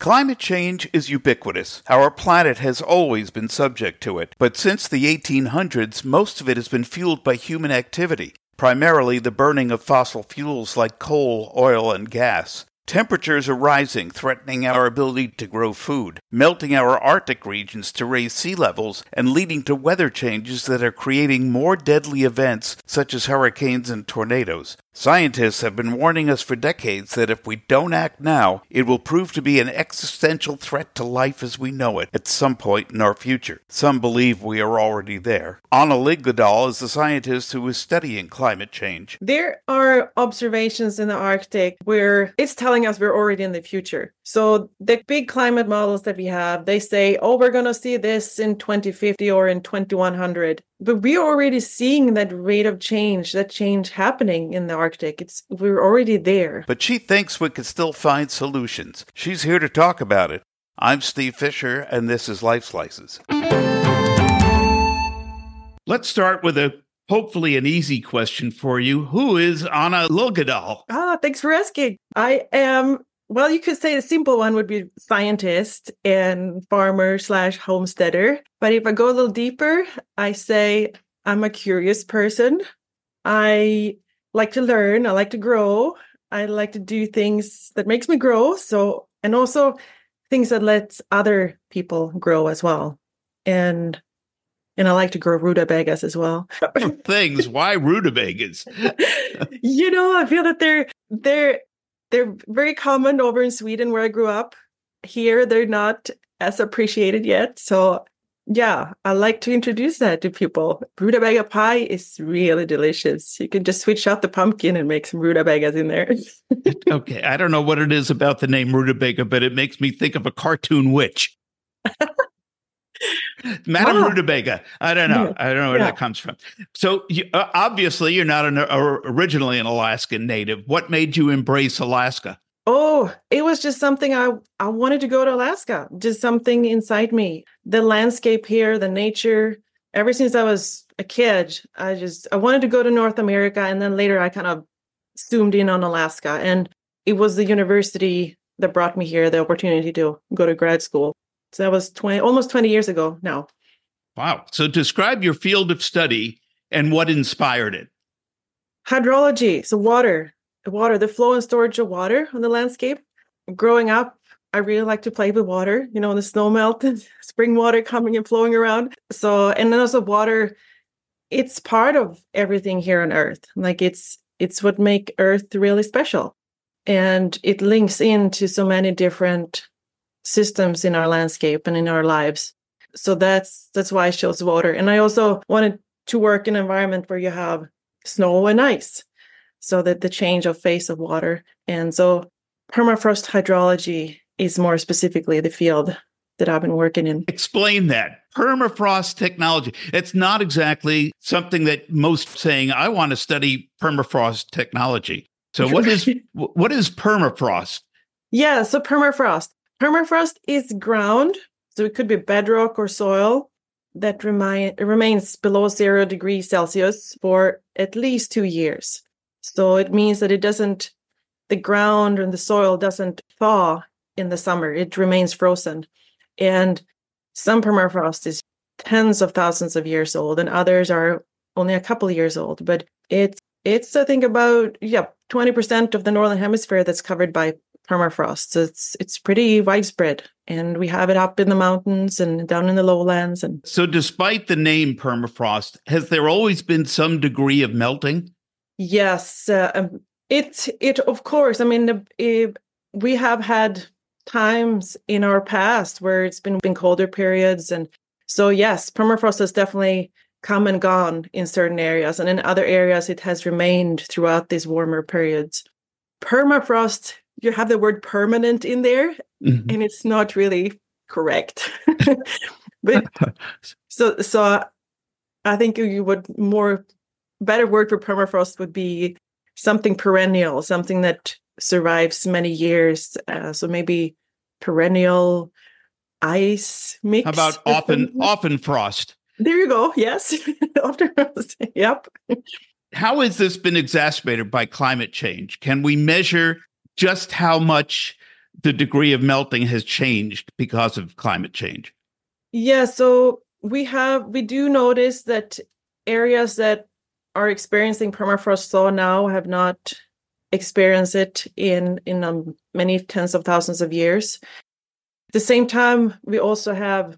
Climate change is ubiquitous. Our planet has always been subject to it, but since the 1800s, most of it has been fueled by human activity, primarily the burning of fossil fuels like coal, oil, and gas. Temperatures are rising, threatening our ability to grow food, melting our Arctic regions to raise sea levels, and leading to weather changes that are creating more deadly events such as hurricanes and tornadoes. Scientists have been warning us for decades that if we don't act now, it will prove to be an existential threat to life as we know it at some point in our future. Some believe we are already there. Anna Liljedahl is the scientist who is studying climate change. There are observations in the Arctic where it's telling us we're already in the future. So the big climate models that we have, they say, oh, we're going to see this in 2050 or in 2100 but we're already seeing that rate of change that change happening in the arctic. It's we're already there. But she thinks we can still find solutions. She's here to talk about it. I'm steve fisher and this is life slices. Let's start with a hopefully an easy question for you. Who is anna liljedahl ah thanks for asking. I am well, you could say the simple one would be scientist and farmer slash homesteader. But if I go a little deeper, I say I'm a curious person. I like to learn. I like to grow. I like to do things that makes me grow. So, and also things that lets other people grow as well. And and I like to grow rutabagas as well. things. Why rutabagas? you know, I feel that they're they're they're very common over in Sweden where I grew up. Here, they're not as appreciated yet. So, yeah, I like to introduce that to people. Rutabaga pie is really delicious. You can just switch out the pumpkin and make some rutabagas in there. okay, I don't know what it is about the name rutabaga, but it makes me think of a cartoon witch. Madame wow. Rutabaga. I don't know. I don't know where yeah. that comes from. So you, uh, obviously, you're not an, uh, originally an Alaskan native. What made you embrace Alaska? Oh, it was just something I I wanted to go to Alaska. Just something inside me. The landscape here, the nature. Ever since I was a kid, I just I wanted to go to North America, and then later I kind of zoomed in on Alaska, and it was the university that brought me here, the opportunity to go to grad school. So that was 20, almost 20 years ago now. Wow. So describe your field of study and what inspired it. Hydrology. So water, water, the flow and storage of water on the landscape. Growing up, I really like to play with water, you know, the snow melt and spring water coming and flowing around. So, and then also water, it's part of everything here on earth. Like it's, it's what make earth really special. And it links into so many different systems in our landscape and in our lives. So that's that's why I chose water. And I also wanted to work in an environment where you have snow and ice. So that the change of phase of water. And so permafrost hydrology is more specifically the field that I've been working in. Explain that. Permafrost technology. It's not exactly something that most saying I want to study permafrost technology. So what is what is permafrost? Yeah, so permafrost. Permafrost is ground, so it could be bedrock or soil that remi- remains below zero degrees Celsius for at least two years. So it means that it doesn't, the ground and the soil doesn't thaw in the summer, it remains frozen. And some permafrost is tens of thousands of years old, and others are only a couple years old. But it's it's I think about yeah, 20% of the northern hemisphere that's covered by permafrost. So it's it's pretty widespread, and we have it up in the mountains and down in the lowlands. And so, despite the name permafrost, has there always been some degree of melting? Yes, uh, um, it it of course. I mean, it, we have had times in our past where it's been been colder periods, and so yes, permafrost has definitely come and gone in certain areas, and in other areas it has remained throughout these warmer periods. Permafrost you have the word permanent in there mm-hmm. and it's not really correct. But so so i think you would more better word for permafrost would be something perennial something that survives many years uh, so maybe perennial ice mix How about often often frost? There you go yes. Often frost yep. How has this been exacerbated by climate change? Can we measure just how much the degree of melting has changed because of climate change? Yeah, so we have we do notice that areas that are experiencing permafrost thaw now have not experienced it in in um, many tens of thousands of years. At the same time, we also have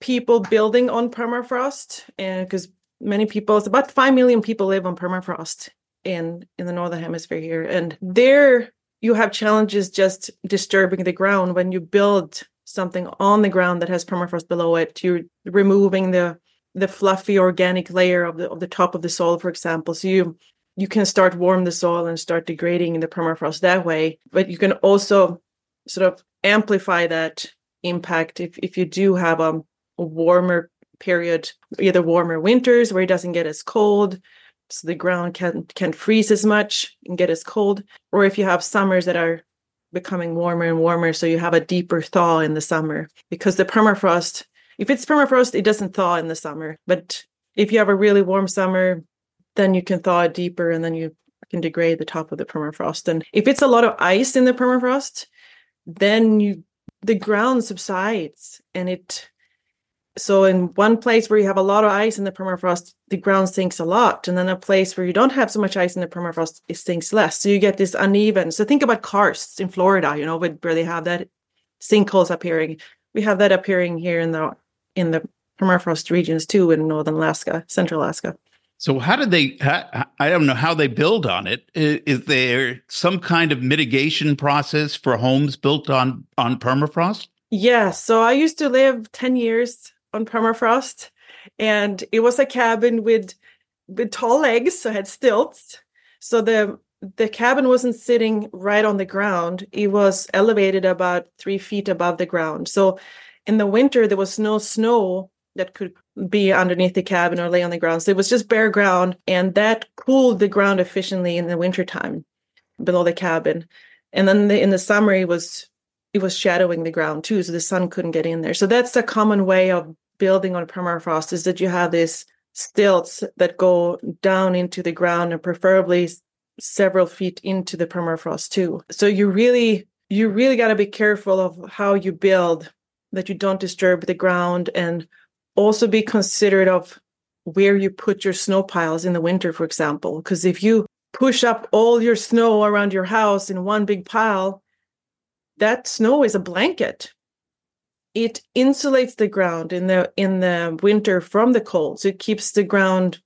people building on permafrost, and because many people, it's about five million people live on permafrost in in the northern hemisphere here, and there you have challenges just disturbing the ground when you build something on the ground that has permafrost below it. You're removing the the fluffy organic layer of the of the top of the soil, for example. So you you can start warm the soil and start degrading the permafrost that way. But you can also sort of amplify that impact if, if you do have a, a warmer period, either warmer winters where it doesn't get as cold, so the ground can can freeze as much and get as cold, or if you have summers that are becoming warmer and warmer, so you have a deeper thaw in the summer because the permafrost if it's permafrost, it doesn't thaw in the summer. But if you have a really warm summer, then you can thaw it deeper and then you can degrade the top of the permafrost. And if it's a lot of ice in the permafrost, then you the ground subsides and it so in one place where you have a lot of ice in the permafrost, the ground sinks a lot. And then a place where you don't have so much ice in the permafrost, it sinks less. So you get this uneven. So think about karsts in Florida, you know, where they have that sinkholes appearing. We have that appearing here in the in the permafrost regions too in northern Alaska, central Alaska. So how do they? I don't know how they build on it. Is there some kind of mitigation process for homes built on on permafrost? Yeah. So I used to live ten years on permafrost, and it was a cabin with with tall legs, so had stilts. So the the cabin wasn't sitting right on the ground; it was elevated about three feet above the ground. So in the winter there was no snow that could be underneath the cabin or lay on the ground. So it was just bare ground, and that cooled the ground efficiently in the wintertime below the cabin. And then the, in the summer, it was it was shadowing the ground too, so the sun couldn't get in there. So that's a common way of building on permafrost is that you have these stilts that go down into the ground and preferably several feet into the permafrost too. So you really you really got to be careful of how you build that you don't disturb the ground and also be considerate of where you put your snow piles in the winter, for example. Because if you push up all your snow around your house in one big pile, that snow is a blanket. It insulates the ground in the in the winter from the cold. So it keeps the ground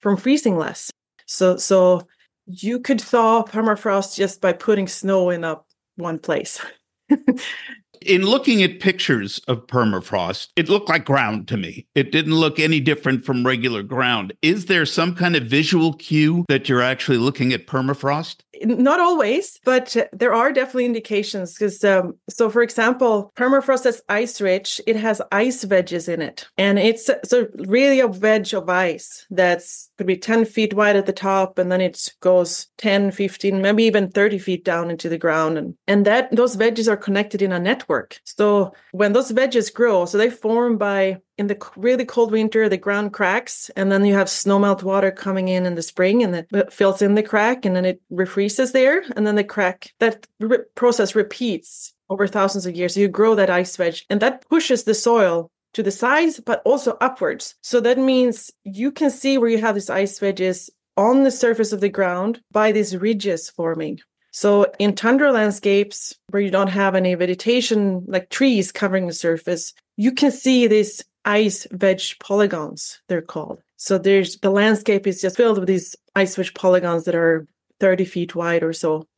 from freezing less. So so you could thaw permafrost just by putting snow in a one place. In looking at pictures of permafrost, it looked like ground to me. It didn't look any different from regular ground. Is there some kind of visual cue that you're actually looking at permafrost? Not always, but there are definitely indications. Because, um, so for example, permafrost is ice rich, it has ice wedges in it. And it's so really a wedge of ice that's could be 10 feet wide at the top, and then it goes 10, 15, maybe even 30 feet down into the ground. And, and that those wedges are connected in a network network. So when those wedges grow, so they form by in the really cold winter, the ground cracks, and then you have snowmelt water coming in in the spring, and it fills in the crack, and then it refreezes there, and then the crack that re- process repeats over thousands of years. So you grow that ice wedge, and that pushes the soil to the sides, but also upwards. So that means you can see where you have these ice wedges on the surface of the ground by these ridges forming. So in tundra landscapes where you don't have any vegetation like trees covering the surface, you can see these ice wedge polygons, they're called. So there's the landscape is just filled with these ice wedge polygons that are 30 feet wide or so.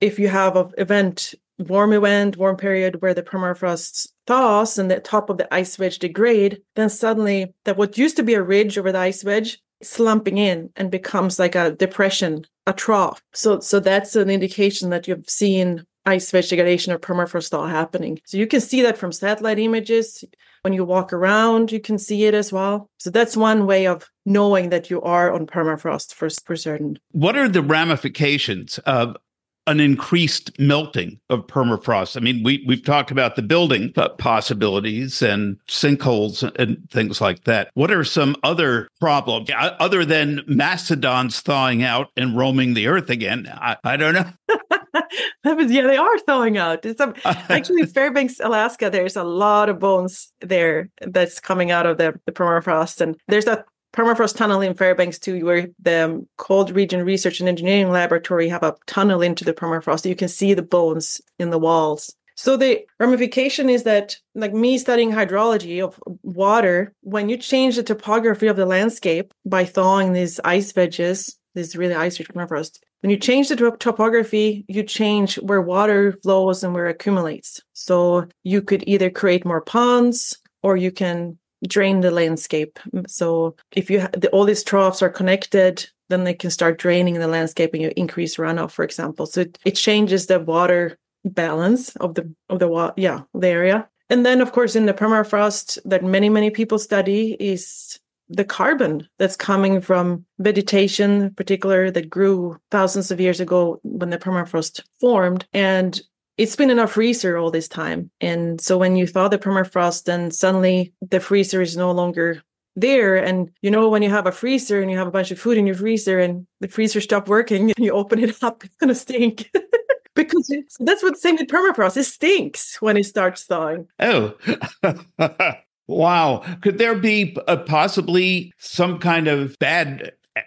If you have an event, warm event, warm period where the permafrost thaws and the top of the ice wedge degrade, then suddenly that what used to be a ridge over the ice wedge slumping in and becomes like a depression, a trough. So so that's an indication that you've seen ice vegetation or permafrost happening. So you can see that from satellite images. When you walk around, you can see it as well. So that's one way of knowing that you are on permafrost for, for certain. What are the ramifications of an increased melting of permafrost. I mean, we we've talked about the building possibilities and sinkholes and things like that. What are some other problems other than mastodons thawing out and roaming the earth again? I, I don't know. that was, yeah, they are thawing out. It's a, actually Fairbanks, Alaska. There's a lot of bones there that's coming out of the, the permafrost, and there's a permafrost tunnel in Fairbanks too, where the um, Cold Region Research and Engineering Laboratory have a tunnel into the permafrost. You can see the bones in the walls. So the ramification is that, like me studying hydrology of water, when you change the topography of the landscape by thawing these ice wedges, these really ice-rich permafrost, when you change the topography, you change where water flows and where it accumulates. So you could either create more ponds or you can drain the landscape. So if you ha- the, all these troughs are connected, then they can start draining the landscape and you increase runoff, for example. So it, it changes the water balance of the of the wa- yeah the area. And then of course in the permafrost that many many people study is the carbon that's coming from vegetation, particular that grew thousands of years ago when the permafrost formed. And it's been in a freezer all this time. And so when you thaw the permafrost, then suddenly the freezer is no longer there. And you know, when you have a freezer and you have a bunch of food in your freezer and the freezer stopped working and you open it up, it's gonna stink. because that's what same with permafrost. It stinks when it starts thawing. Oh. wow. Could there be uh, possibly some kind of bad uh,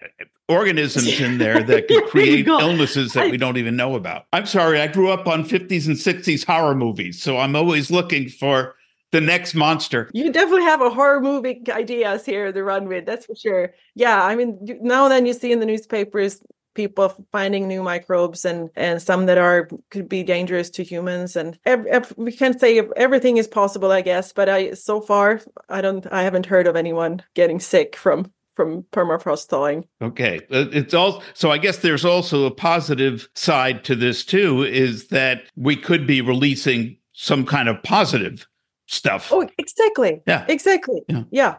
organisms in there that could create illnesses that I, we don't even know about. I'm sorry, I grew up on 50s and 60s horror movies, so I'm always looking for the next monster. You definitely have a horror movie ideas here to run with, that's for sure. Yeah, I mean, now and then you see in the newspapers people finding new microbes and and some that are could be dangerous to humans and ev- ev- we can't say everything is possible i guess but i so far i don't i haven't heard of anyone getting sick from from permafrost thawing. Okay. Uh, it's all so I guess there's also a positive side to this too is that we could be releasing some kind of positive stuff. Oh, exactly. Yeah. Exactly. Yeah. yeah.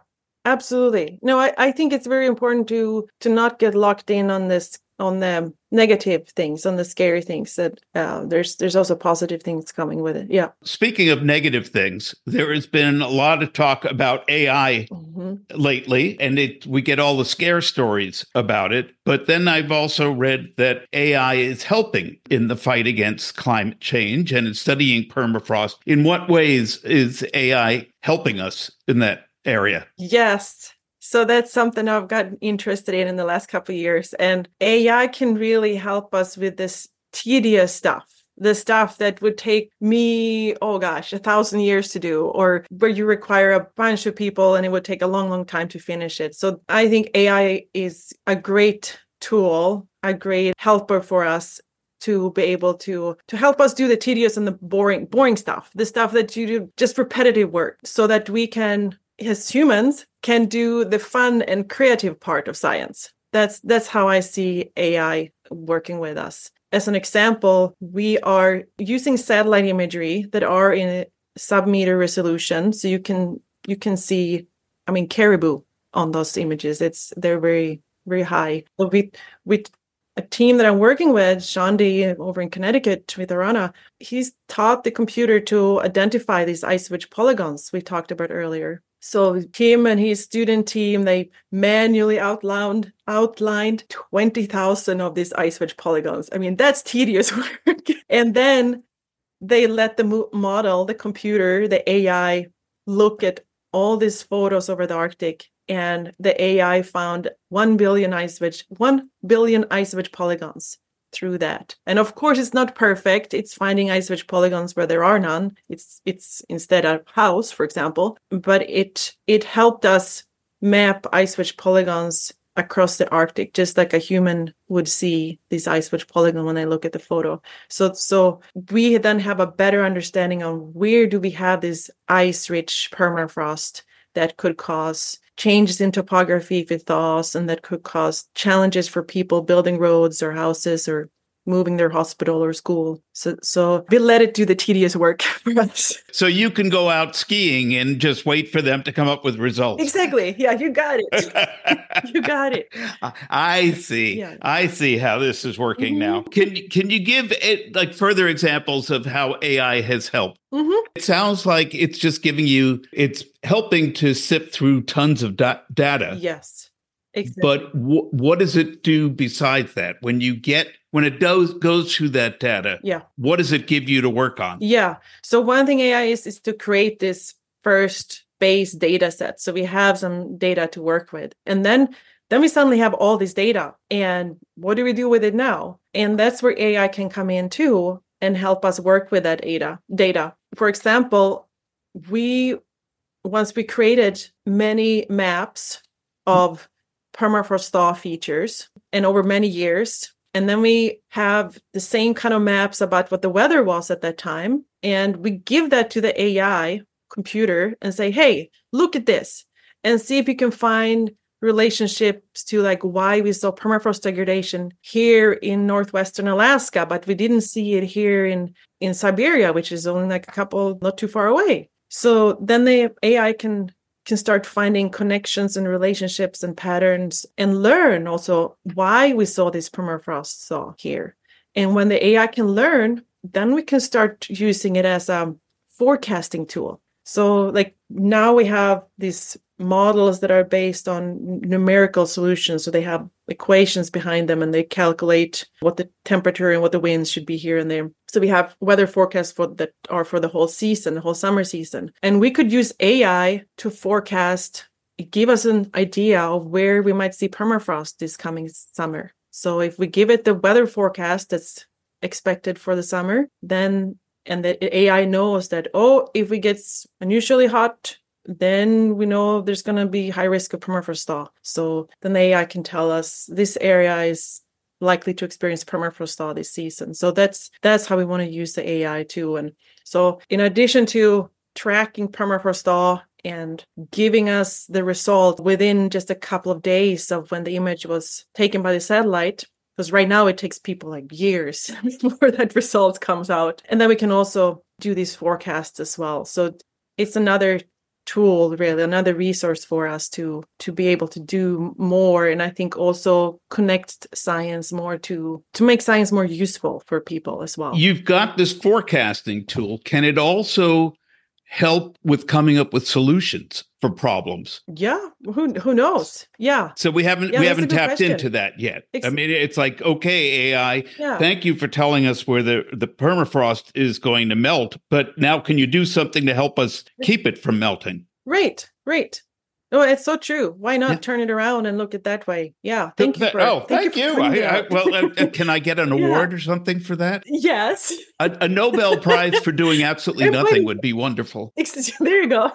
Absolutely. No, I, I think it's very important to to not get locked in on this on the negative things on the scary things that uh, there's there's also positive things coming with it. Yeah. Speaking of negative things there has been a lot of talk about ai mm-hmm. lately and it we get all the scare stories about it but then i've also read that ai is helping in the fight against climate change and in studying permafrost. In what ways is ai helping us in that area? Yes so that's something I've gotten interested in in the last couple of years. And AI can really help us with this tedious stuff the stuff that would take me, oh gosh, a thousand years to do, or where you require a bunch of people and it would take a long, long time to finish it. So I think AI is a great tool, a great helper for us to be able to to help us do the tedious and the boring boring stuff the stuff that you do just repetitive work so that we can as humans can do the fun and creative part of science. That's that's how I see AI working with us. As an example, we are using satellite imagery that are in sub-meter resolution, so you can you can see, I mean, caribou on those images. It's they're very very high. We with a team that I'm working with, Chandi over in Connecticut Witharana, he's taught the computer to identify these ice wedge polygons we talked about earlier. So him and his student team, they manually outlined outlined 20,000 of these ice wedge polygons. I mean, that's tedious work. and then they let the model, the computer, the AI look at all these photos over the Arctic and the AI found 1 billion ice wedge 1 billion ice wedge polygons through that. And of course, it's not perfect. It's finding ice wedge polygons where there are none. It's it's instead a house, for example. But it it helped us map ice wedge polygons across the Arctic, just like a human would see these ice wedge polygon when they look at the photo. So so we then have a better understanding on where do we have this ice rich permafrost that could cause changes in topography it thaws and that could cause challenges for people building roads or houses or moving their hospital or school. So, so we let it do the tedious work for us. So you can go out skiing and just wait for them to come up with results. Exactly. Yeah, you got it. you got it. I see. Yeah. I see how this is working mm-hmm. now. Can can you give it like further examples of how AI has helped? Mm-hmm. It sounds like it's just giving you. It's helping to sift through tons of da- data. Yes. Exactly. But w- what does it do besides that? When you get when it does goes through that data, yeah, what does it give you to work on? Yeah. So one thing AI is is to create this first base data set. So we have some data to work with. And then then we suddenly have all this data. And what do we do with it now? And that's where AI can come in too and help us work with that data. Data. For example, we once we created many maps of permafrost thaw features and over many years and then we have the same kind of maps about what the weather was at that time. And we give that to the ai computer and say hey look at this and see if you can find relationships to like why we saw permafrost degradation here in northwestern alaska but we didn't see it here in in siberia which is only like a couple not too far away. So then the ai can can start finding connections and relationships and patterns and learn also why we saw this permafrost thaw here. And when the ai can learn then we can start using it as a forecasting tool. So like now we have these models that are based on numerical solutions. So they have equations behind them and they calculate what the temperature and what the winds should be here and there. So we have weather forecasts for that are for the whole season the whole summer season. And we could use ai to forecast give us an idea of where we might see permafrost this coming summer. So if we give it the weather forecast that's expected for the summer then and the AI knows that oh, if we get unusually hot, then we know there's going to be high risk of permafrost thaw. So then the AI can tell us this area is likely to experience permafrost thaw this season. So that's that's how we want to use the AI too. And so in addition to tracking permafrost thaw and giving us the result within just a couple of days of when the image was taken by the satellite, because right now it takes people like years before that result comes out and then we can also do these forecasts as well so it's another tool really another resource for us to to be able to do more and i think also connect science more to to make science more useful for people as well. You've got this forecasting tool. Can it also help with coming up with solutions for problems. Yeah, who who knows? Yeah. So we haven't yeah, we haven't tapped question. into that yet. Ex- I mean, it's like okay, AI, yeah. thank you for telling us where the the permafrost is going to melt, but now can you do something to help us keep it from melting? Right, right. Oh, it's so true. Why not yeah. turn it around and look at that way? Yeah. Thank you. For, oh, thank, thank you. you. I, I, well, uh, can I get an award yeah. or something for that? Yes. A, a Nobel Prize for doing absolutely nothing would be wonderful. There you go.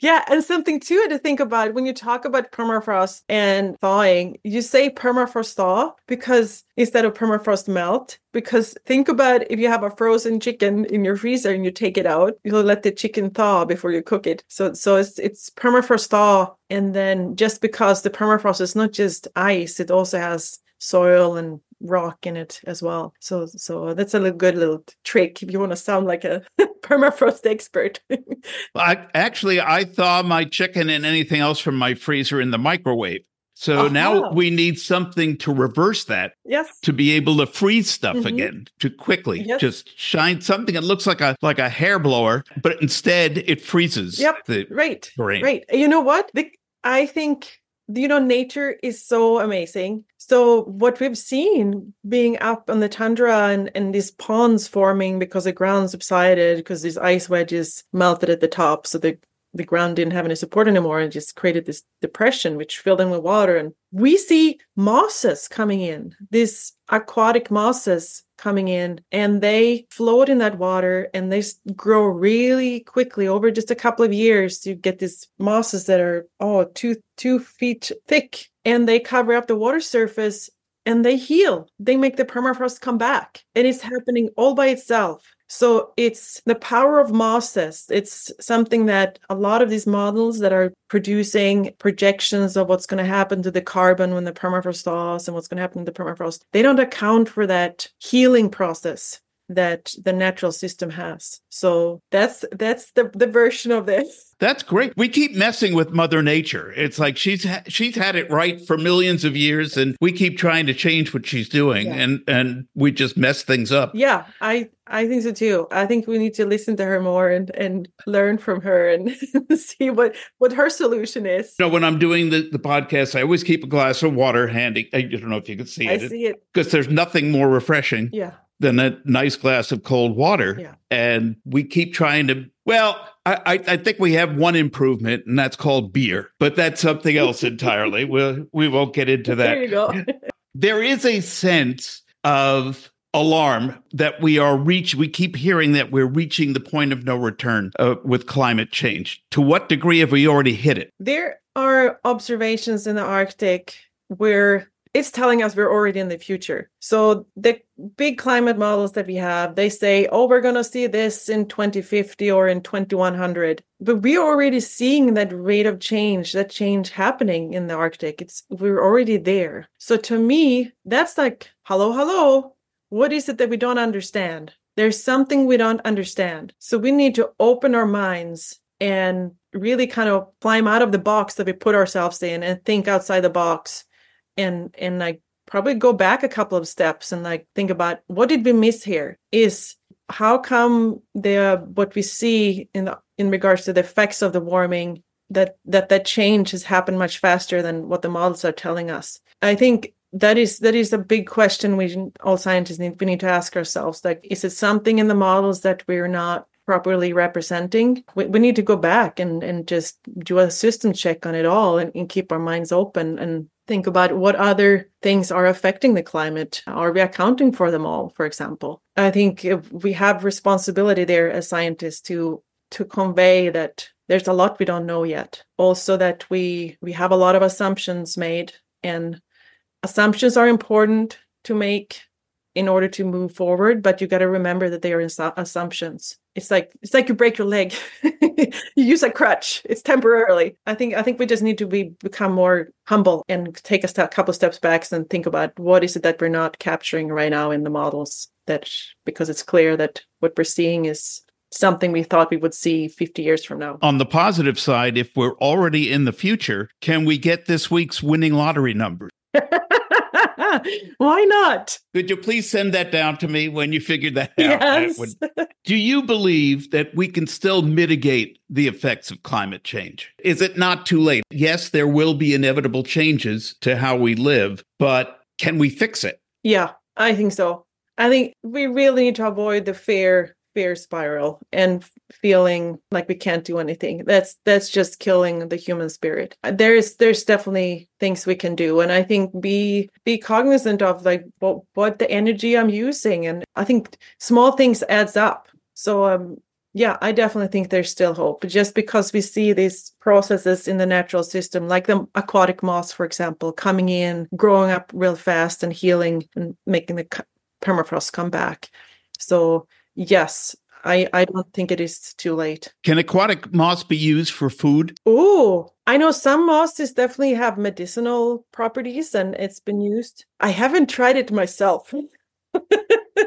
yeah, and something too to think about when you talk about permafrost and thawing, you say permafrost thaw because instead of permafrost melt, because think about if you have a frozen chicken in your freezer and you take it out, you'll let the chicken thaw before you cook it. So so it's it's permafrost thaw, and then just because the permafrost is not just ice, it also has soil and rock in it as well. So so that's a little good little trick if you want to sound like a permafrost expert. I, actually, I thaw my chicken and anything else from my freezer in the microwave. So uh-huh. now we need something to reverse that. Yes. To be able to freeze stuff mm-hmm. again to quickly. Yes. Just shine something that looks like a like a hair blower, but instead it freezes. Yep. The right. Grain. Right. You know what? The, I think you know nature is so amazing so what we've seen being up on the tundra and, and these ponds forming because the ground subsided because these ice wedges melted at the top so the the ground didn't have any support anymore and just created this depression which filled in with water. And we see mosses coming in these aquatic mosses coming in and they float in that water and they grow really quickly over just a couple of years you get these mosses that are oh two two feet thick. And they cover up the water surface and they heal. They make the permafrost come back. And it's happening all by itself so it's the power of mosses. It's something that a lot of these models that are producing projections of what's going to happen to the carbon when the permafrost thaws and what's going to happen to the permafrost, they don't account for that healing process that the natural system has. So that's that's the the version of this. That's great. We keep messing with Mother Nature. It's like she's ha- she's had it right for millions of years, and we keep trying to change what she's doing, yeah. and and we just mess things up. Yeah, I I think so too. I think we need to listen to her more and and learn from her and see what what her solution is. You know, when I'm doing the the podcast, I always keep a glass of water handy. I don't know if you can see it. I see it because there's nothing more refreshing. Yeah than a nice glass of cold water. Yeah. And we keep trying to, well, I, I think we have one improvement, and that's called beer, but that's something else entirely. we'll, we won't get into that. There you go. there is a sense of alarm that we are reach we keep hearing that we're reaching the point of no return uh, with climate change to what degree have we already hit it there are observations in the arctic where it's telling us we're already in the future. So the big climate models that we have, they say, oh, we're going to see this in 2050 or in 2100. But we're already seeing that rate of change, that change happening in the Arctic. It's we're already there. So to me, that's like, hello, hello. What is it that we don't understand? There's something we don't understand. So we need to open our minds and really kind of climb out of the box that we put ourselves in and think outside the box and and like probably go back a couple of steps and like think about what did we miss here? Is how come the what we see in the in regards to the effects of the warming that that that change has happened much faster than what the models are telling us? I think that is that is a big question we all scientists need we need to ask ourselves. Like is it something in the models that we're not properly representing? We, we need to go back and and just do a system check on it all and, and keep our minds open and think about what other things are affecting the climate. Are we accounting for them all for example? I think we have responsibility there as scientists to to convey that there's a lot we don't know yet. Also that we we have a lot of assumptions made and assumptions are important to make in order to move forward but you got to remember that they are assumptions it's like it's like you break your leg. You use a crutch. It's temporarily. I think i think we just need to be become more humble and take a step, couple steps back and think about what is it that we're not capturing right now in the models that because it's clear that what we're seeing is something we thought we would see 50 years from now. On the positive side if we're already in the future can we get this week's winning lottery numbers Why not? Could you please send that down to me when you figure that out? Yes. Would... Do you believe that we can still mitigate the effects of climate change? Is it not too late? Yes, there will be inevitable changes to how we live, but can we fix it? Yeah, I think so. I think we really need to avoid the fear fear spiral and feeling like we can't do anything. That's that's just killing the human spirit. There's there's definitely things we can do and i think be be cognizant of like what what the energy i'm using and i think small things adds up. So um yeah i definitely think there's still hope. Just because we see these processes in the natural system like the aquatic moss for example coming in growing up real fast and healing and making the permafrost come back. So yes, I, I don't think it is too late. Can aquatic moss be used for food? Oh, I know some mosses definitely have medicinal properties and it's been used. I haven't tried it myself.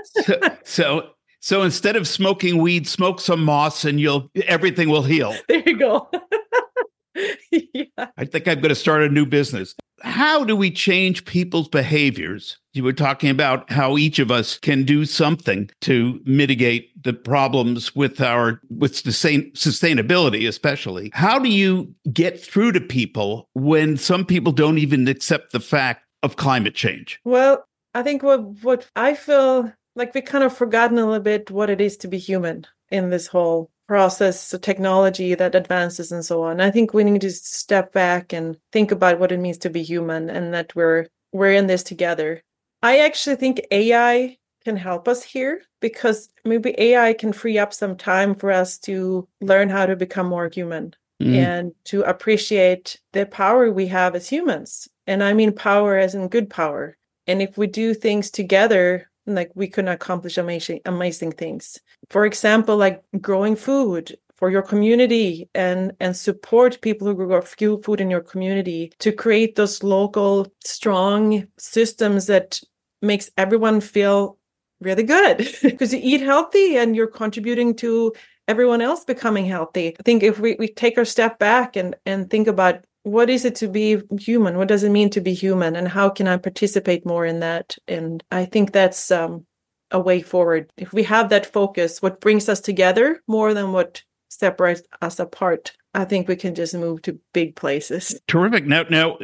so, so so instead of smoking weed, smoke some moss and you'll everything will heal. There you go. yeah. I think I'm going to start a new business how do we change people's behaviors? You were talking about how each of us can do something to mitigate the problems with our with sustain, sustainability especially. How do you get through to people when some people don't even accept the fact of climate change? Well, I think what what I feel like we kind of forgotten a little bit what it is to be human in this whole process technology that advances and so on. I think we need to step back and think about what it means to be human and that we're we're in this together. I actually think ai can help us here because maybe ai can free up some time for us to learn how to become more human mm. and to appreciate the power we have as humans. And i mean power as in good power. And if we do things together like we can accomplish amazing amazing things for example like growing food for your community and and support people who grow food in your community to create those local strong systems that makes everyone feel really good because you eat healthy and you're contributing to everyone else becoming healthy. I think if we, we take our step back and, and think about what is it to be human? What does it mean to be human? And how can I participate more in that? And I think that's um, a way forward. If we have that focus, what brings us together more than what separates us apart, I think we can just move to big places. Terrific. Now, now,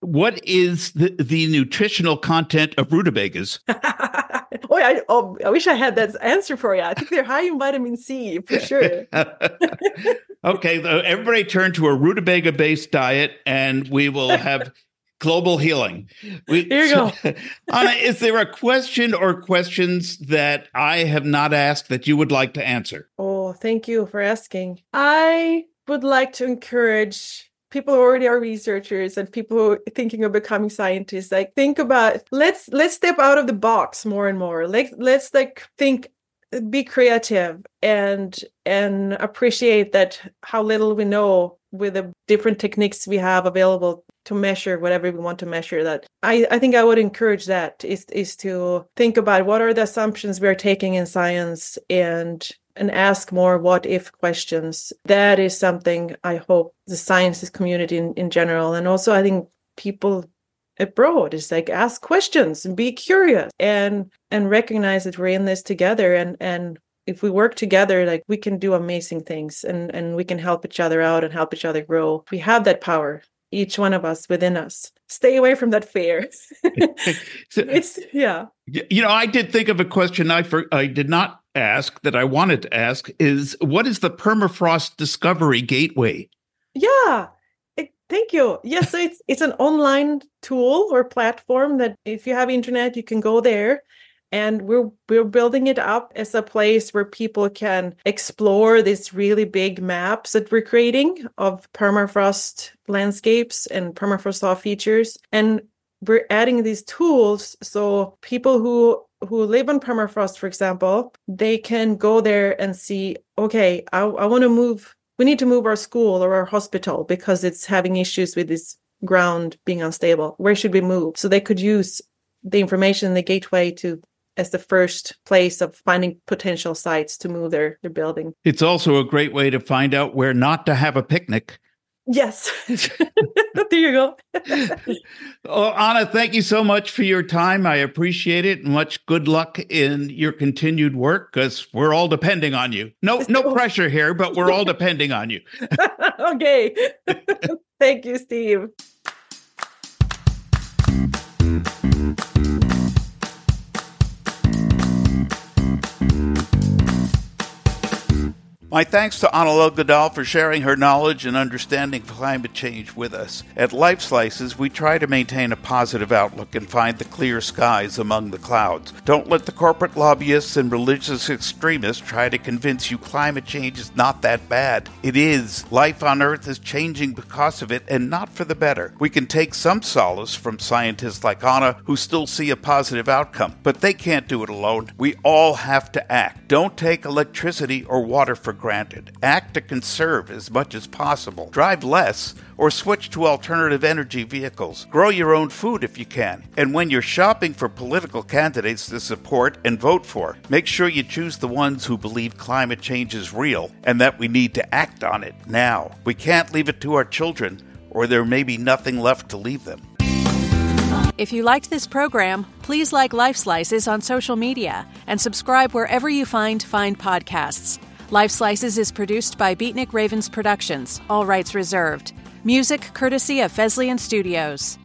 what is the, the nutritional content of rutabagas? oh, I, oh, I wish I had that answer for you. I think they're high in vitamin C for sure. okay, everybody turn to a rutabaga based diet and we will have global healing. We, Here you so, go. Anna, is there a question or questions that I have not asked that you would like to answer? Oh, thank you for asking. I would like to encourage people who already are researchers and people who are thinking of becoming scientists like think about let's let's step out of the box more and more. Like let's like think be creative and and appreciate that how little we know with the different techniques we have available to measure whatever we want to measure that. I i think i would encourage that is is to think about what are the assumptions we're taking in science and and ask more what if questions. That is something I hope the sciences community in, in general, and also I think people abroad is like ask questions and be curious and and recognize that we're in this together and and if we work together like we can do amazing things and and we can help each other out and help each other grow. We have that power each one of us within us. Stay away from that fear. It's yeah. You know i did think of a question i for, i did not ask that I wanted to ask is what is the permafrost discovery gateway? Yeah. It, thank you. Yes, so it's it's an online tool or platform that if you have internet, you can go there and we're we're building it up as a place where people can explore these really big maps that we're creating of permafrost landscapes and permafrost thaw features and we're adding these tools so people who who live on permafrost, for example, they can go there and see, okay, I, I want to move, we need to move our school or our hospital because it's having issues with this ground being unstable. Where should we move? So they could use the information in the gateway to as the first place of finding potential sites to move their, their building. It's also a great way to find out where not to have a picnic Yes. there you go. well, oh, Anna, thank you so much for your time. I appreciate it. Much good luck in your continued work because we're all depending on you. No, no pressure here, but we're all depending on you. okay. thank you, Steve. My thanks to Anna Liljedahl for sharing her knowledge and understanding of climate change with us. At Life Slices, we try to maintain a positive outlook and find the clear skies among the clouds. Don't let the corporate lobbyists and religious extremists try to convince you climate change is not that bad. It is. Life on Earth is changing because of it and not for the better. We can take some solace from scientists like Anna who still see a positive outcome, but they can't do it alone. We all have to act. Don't take electricity or water for granted. Act to conserve as much as possible. Drive less or switch to alternative energy vehicles. Grow your own food if you can. And when you're shopping for political candidates to support and vote for, make sure you choose the ones who believe climate change is real and that we need to act on it now. We can't leave it to our children, or there may be nothing left to leave them. If you liked this program, please like Life Slices on social media and subscribe wherever you find fine podcasts. Life Slices is produced by Beatnik Ravens Productions, all rights reserved. Music courtesy of Fesliyan Studios.